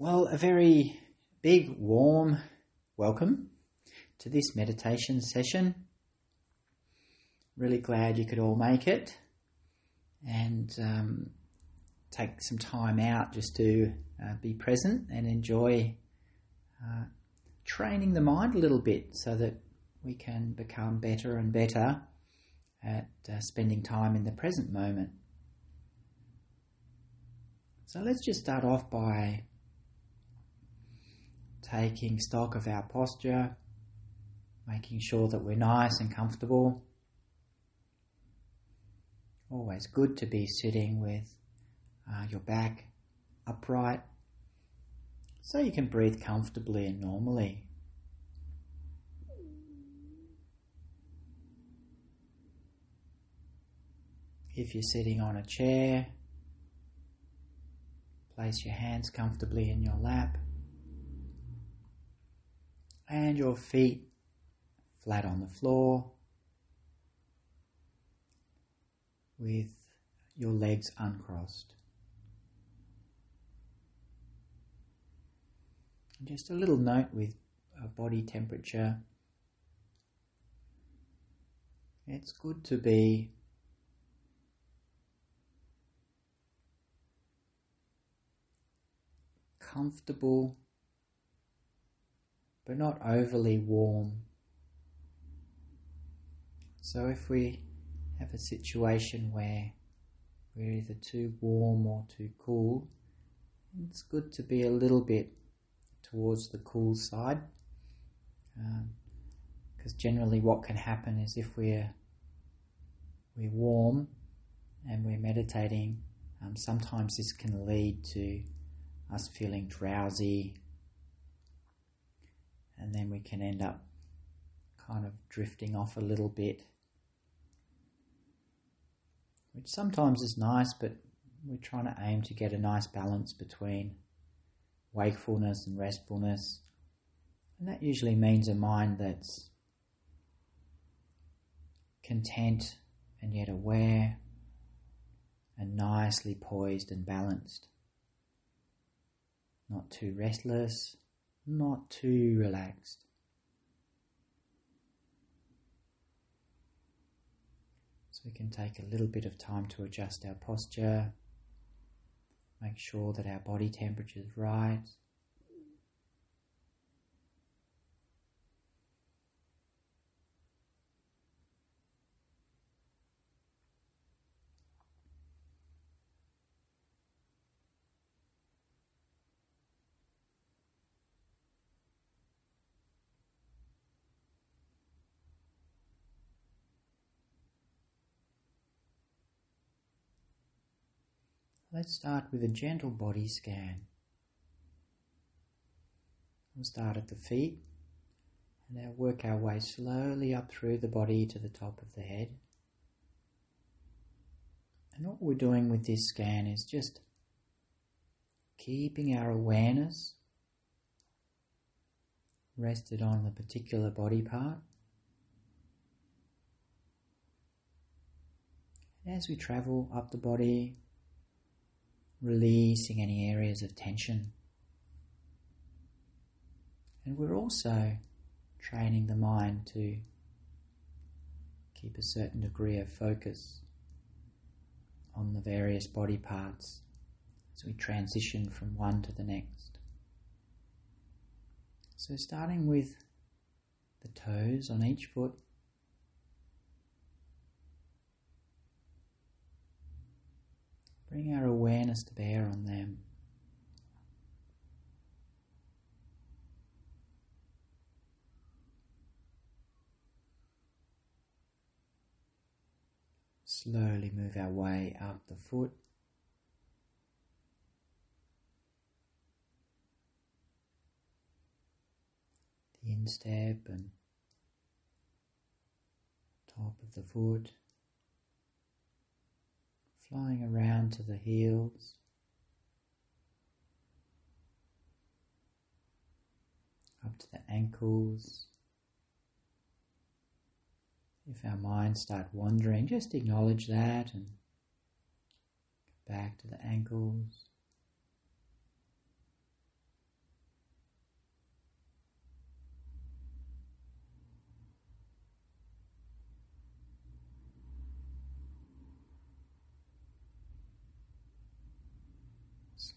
Well, a very big, warm welcome to this meditation session. Really glad you could all make it and um, take some time out just to uh, be present and enjoy uh, training the mind a little bit so that we can become better and better at uh, spending time in the present moment. So let's just start off by taking stock of our posture, making sure that we're nice and comfortable. Always good to be sitting with uh, your back upright so you can breathe comfortably and normally. If you're sitting on a chair, place your hands comfortably in your lap and your feet flat on the floor with your legs uncrossed. Just a little note with uh, body temperature. It's good to be comfortable but not overly warm. So if we have a situation where we're either too warm or too cool, it's good to be a little bit towards the cool side. Because um, generally, what can happen is if we're we're warm and we're meditating, um, sometimes this can lead to us feeling drowsy and then we can end up kind of drifting off a little bit, which sometimes is nice, but we're trying to aim to get a nice balance between wakefulness and restfulness. And that usually means a mind that's content and yet aware and nicely poised and balanced. Not too restless, not too relaxed. So we can take a little bit of time to adjust our posture, make sure that our body temperature is right. Let's start with a gentle body scan. We'll start at the feet and now work our way slowly up through the body to the top of the head. And what we're doing with this scan is just keeping our awareness rested on the particular body part. As we travel up the body, releasing any areas of tension. And we're also training the mind to keep a certain degree of focus on the various body parts as we transition from one to the next. So, starting with the toes on each foot. Bring our awareness to bear on them. Slowly move our way up the foot. The instep and top of the foot flying around to the heels. Up to the ankles. If our minds start wandering, just acknowledge that and back to the ankles.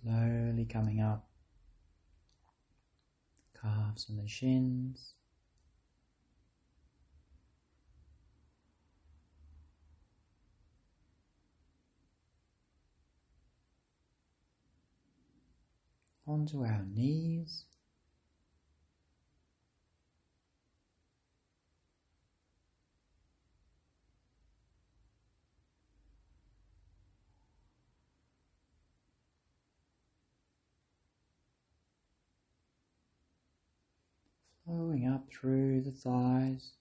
Slowly coming up, calves and the shins. onto our knees. Up through the thighs,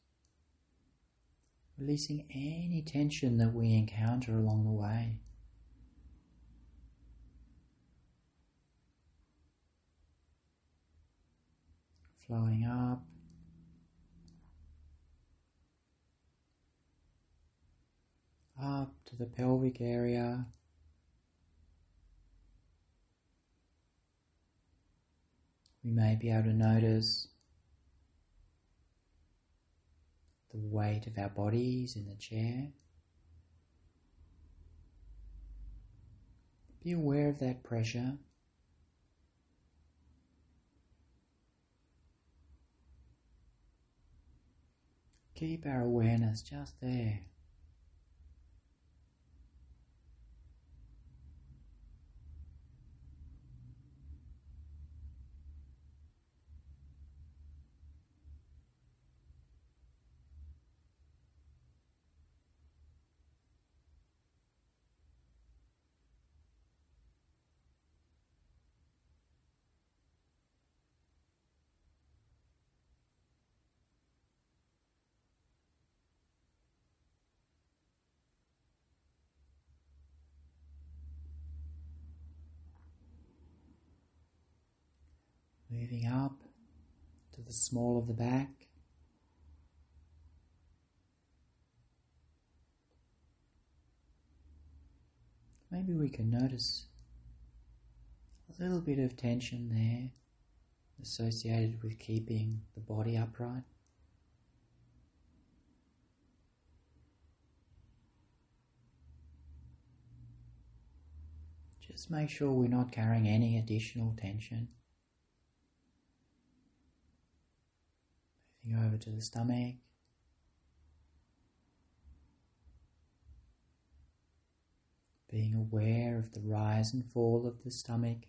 releasing any tension that we encounter along the way. flowing up. Up to the pelvic area. We may be able to notice the weight of our bodies in the chair. Be aware of that pressure. Keep our awareness just there. Moving up to the small of the back. Maybe we can notice a little bit of tension there associated with keeping the body upright. Just make sure we're not carrying any additional tension. Moving over to the stomach. Being aware of the rise and fall of the stomach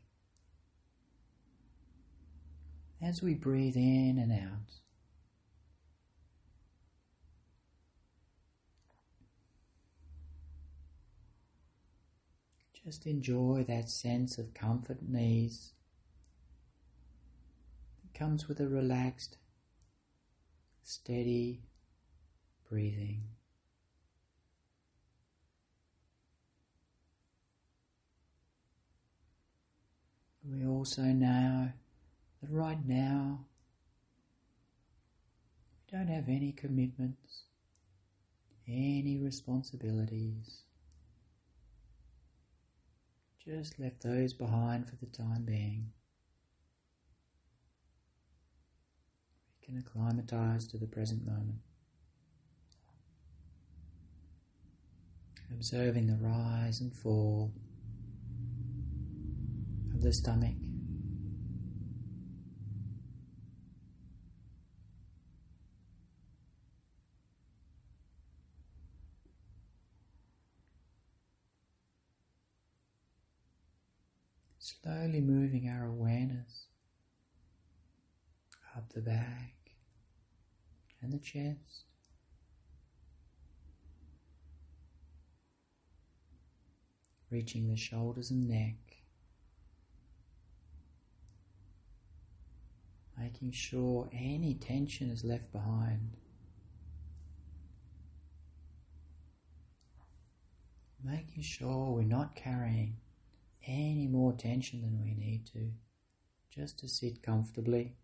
as we breathe in and out. Just enjoy that sense of comfort and ease that comes with a relaxed steady breathing. We also know that right now we don't have any commitments, any responsibilities. Just left those behind for the time being. Can acclimatize to the present moment. Observing the rise and fall of the stomach. Slowly moving our awareness up the back and the chest. Reaching the shoulders and neck. Making sure any tension is left behind. Making sure we're not carrying any more tension than we need to, just to sit comfortably.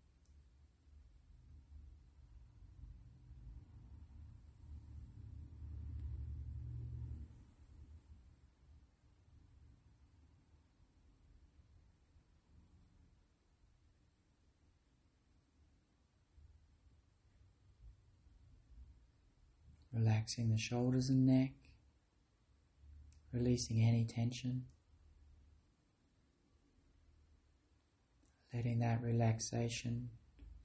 Relaxing the shoulders and neck, releasing any tension. letting that relaxation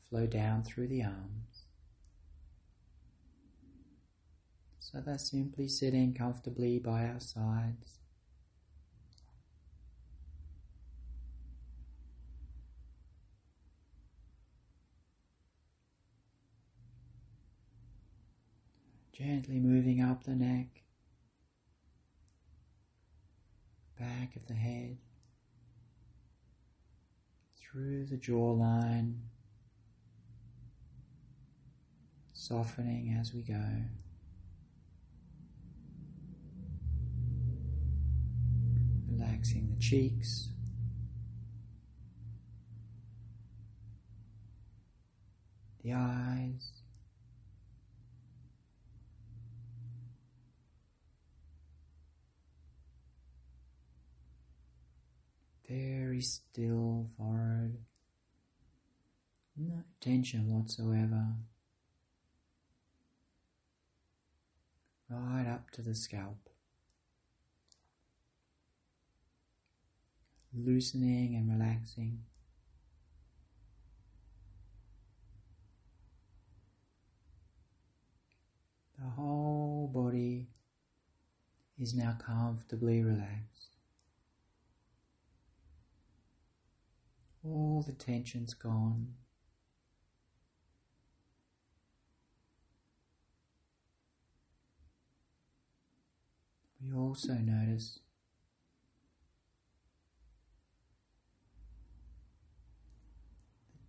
flow down through the arms. So that's simply sitting comfortably by our sides. Gently moving up the neck, back of the head, through the jawline, softening as we go. Relaxing the cheeks. The eyes. Very still forehead, no tension whatsoever, right up to the scalp, loosening and relaxing. The whole body is now comfortably relaxed. All the tension's gone. We also notice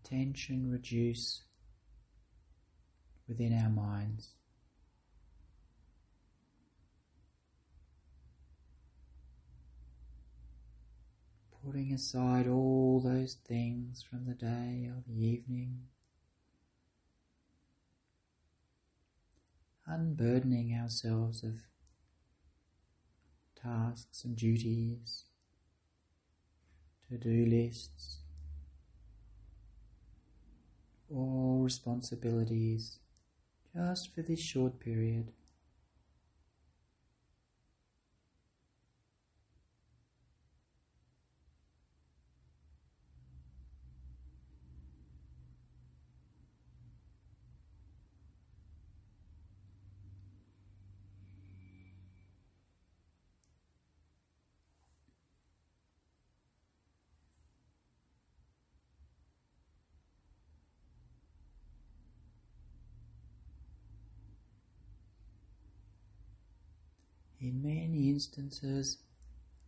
the tension reduce within our minds. Putting aside all those things from the day or the evening, unburdening ourselves of tasks and duties, to do lists, all responsibilities just for this short period. In many instances,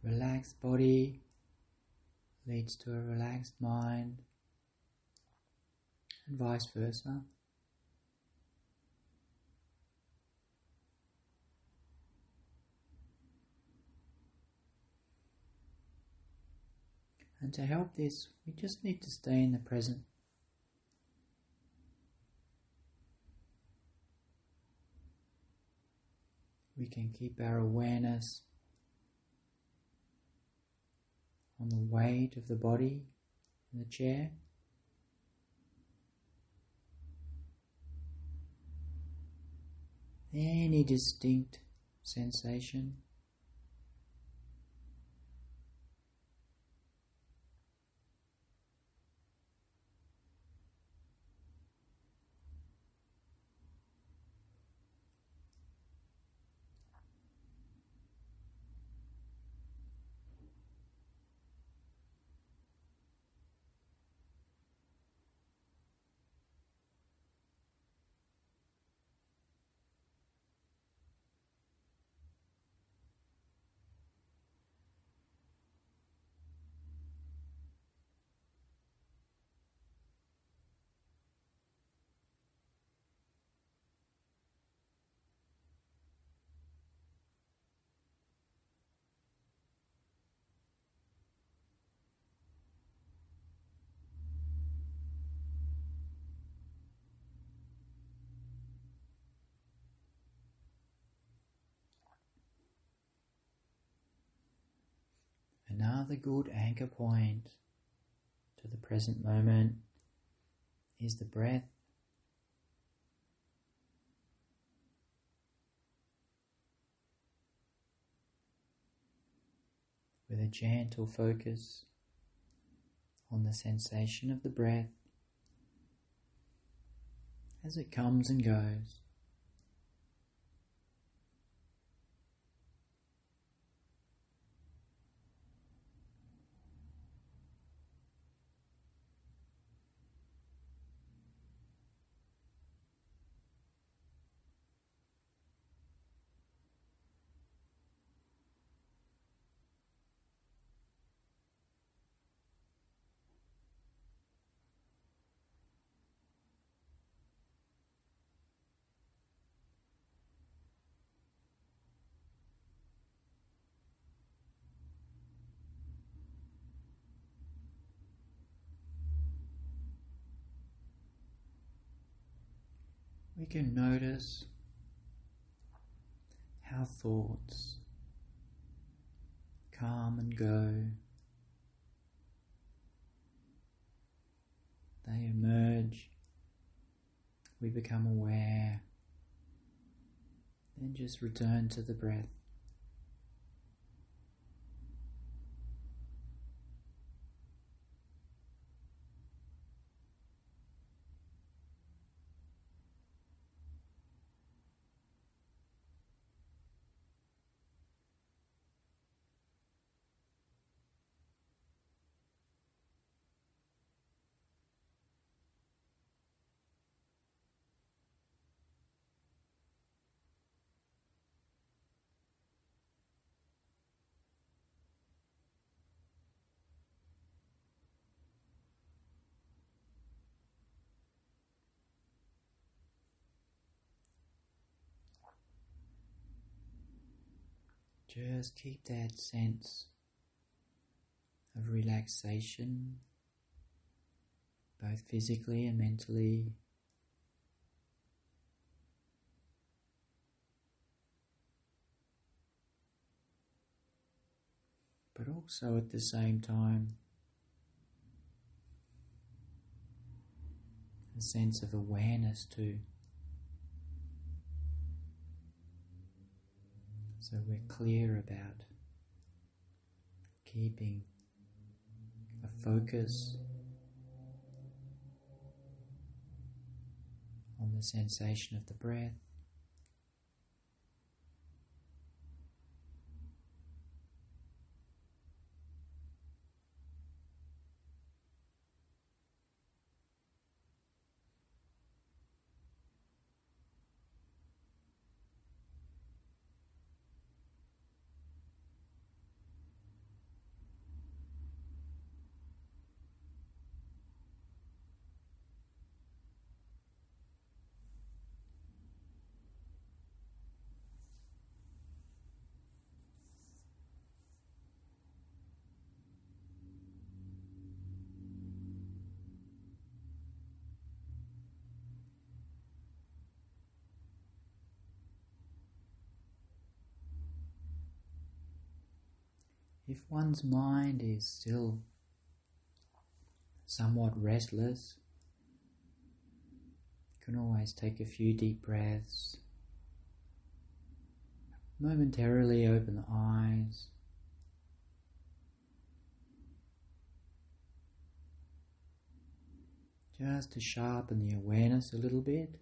relaxed body leads to a relaxed mind, and vice versa. And to help this, we just need to stay in the present. We can keep our awareness on the weight of the body in the chair. Any distinct sensation. Another good anchor point to the present moment is the breath. With a gentle focus on the sensation of the breath as it comes and goes. We can notice how thoughts come and go. They emerge, we become aware, then just return to the breath. Just keep that sense of relaxation, both physically and mentally. But also at the same time, a sense of awareness too. So we're clear about keeping a focus on the sensation of the breath. If one's mind is still somewhat restless, you can always take a few deep breaths, momentarily open the eyes. Just to sharpen the awareness a little bit.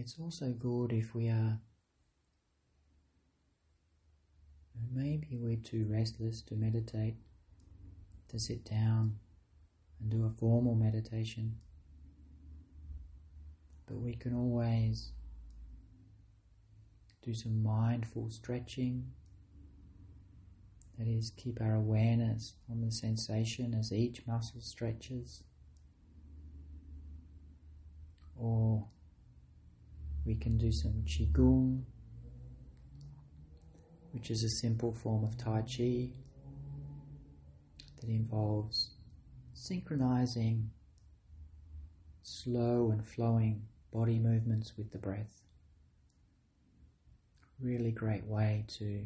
It's also good if we are maybe we're too restless to meditate, to sit down and do a formal meditation. But we can always do some mindful stretching. That is, keep our awareness on the sensation as each muscle stretches. Or we can do some Qigong, which is a simple form of Tai Chi that involves synchronizing slow and flowing body movements with the breath. Really great way to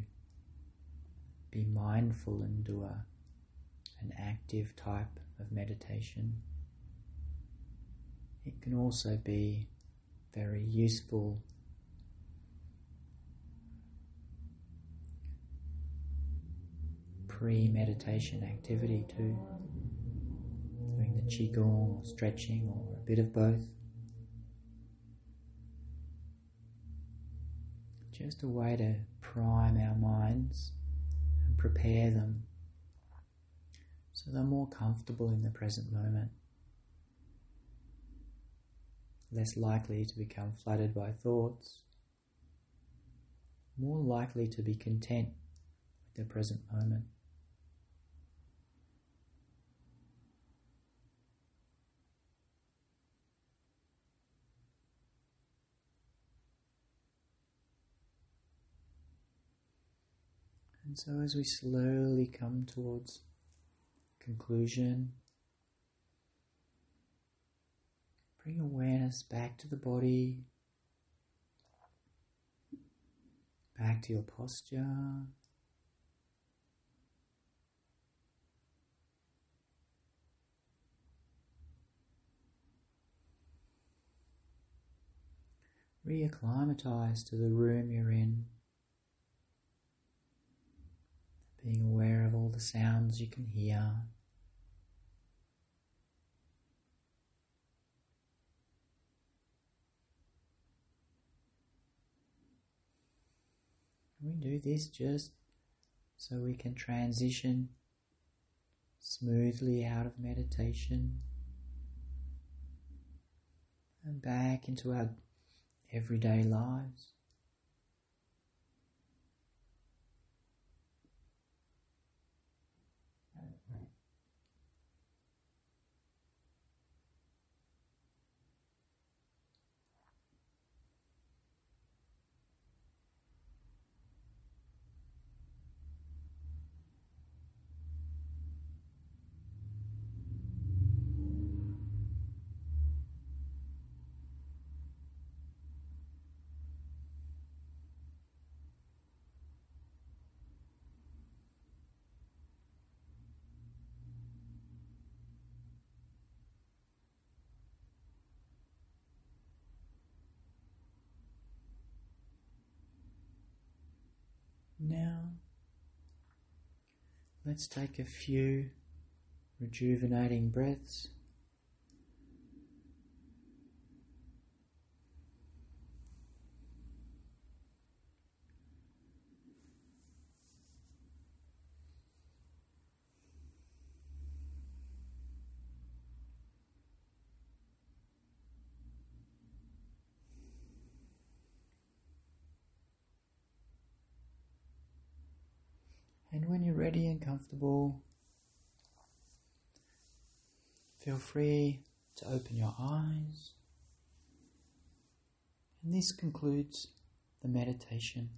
be mindful and do a, an active type of meditation. It can also be very useful pre meditation activity too. Doing the Qigong or stretching or a bit of both. Just a way to prime our minds and prepare them so they're more comfortable in the present moment. Less likely to become flooded by thoughts, more likely to be content with the present moment. And so, as we slowly come towards conclusion, bring awareness back to the body, back to your posture. Reacclimatize to the room you're in. being aware of all the sounds you can hear. We do this just so we can transition smoothly out of meditation and back into our everyday lives. Now, let's take a few rejuvenating breaths. And when you're ready and comfortable, feel free to open your eyes. And this concludes the meditation.